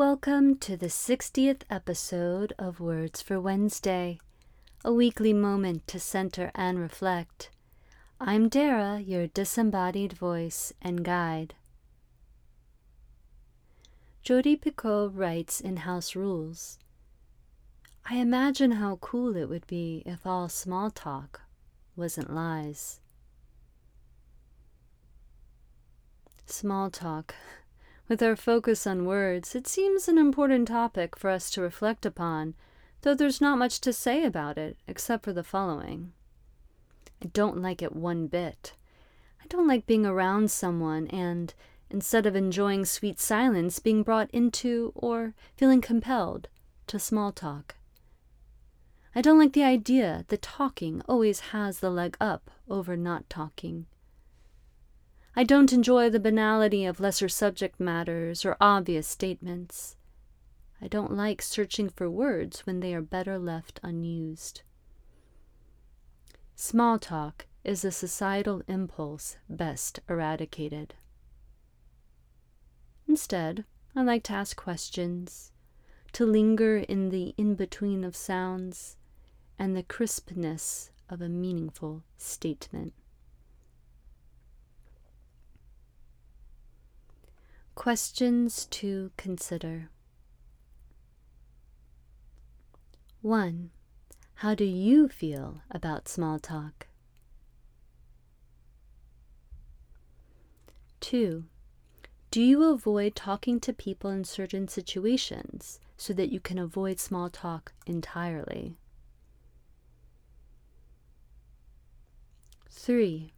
Welcome to the 60th episode of Words for Wednesday, a weekly moment to center and reflect. I'm Dara, your disembodied voice and guide. Jodi Picoult writes in House Rules I imagine how cool it would be if all small talk wasn't lies. Small talk. With our focus on words, it seems an important topic for us to reflect upon, though there's not much to say about it except for the following. I don't like it one bit. I don't like being around someone and, instead of enjoying sweet silence, being brought into or feeling compelled to small talk. I don't like the idea that talking always has the leg up over not talking. I don't enjoy the banality of lesser subject matters or obvious statements. I don't like searching for words when they are better left unused. Small talk is a societal impulse best eradicated. Instead, I like to ask questions, to linger in the in between of sounds and the crispness of a meaningful statement. Questions to consider 1. How do you feel about small talk? 2. Do you avoid talking to people in certain situations so that you can avoid small talk entirely? 3.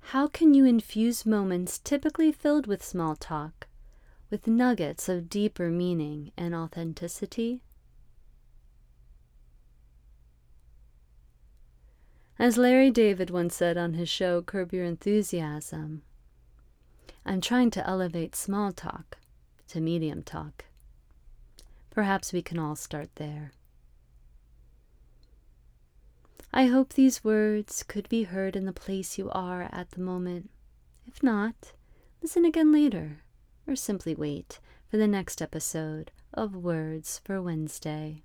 How can you infuse moments typically filled with small talk with nuggets of deeper meaning and authenticity? As Larry David once said on his show Curb Your Enthusiasm, I'm trying to elevate small talk to medium talk. Perhaps we can all start there. I hope these words could be heard in the place you are at the moment. If not, listen again later or simply wait for the next episode of Words for Wednesday.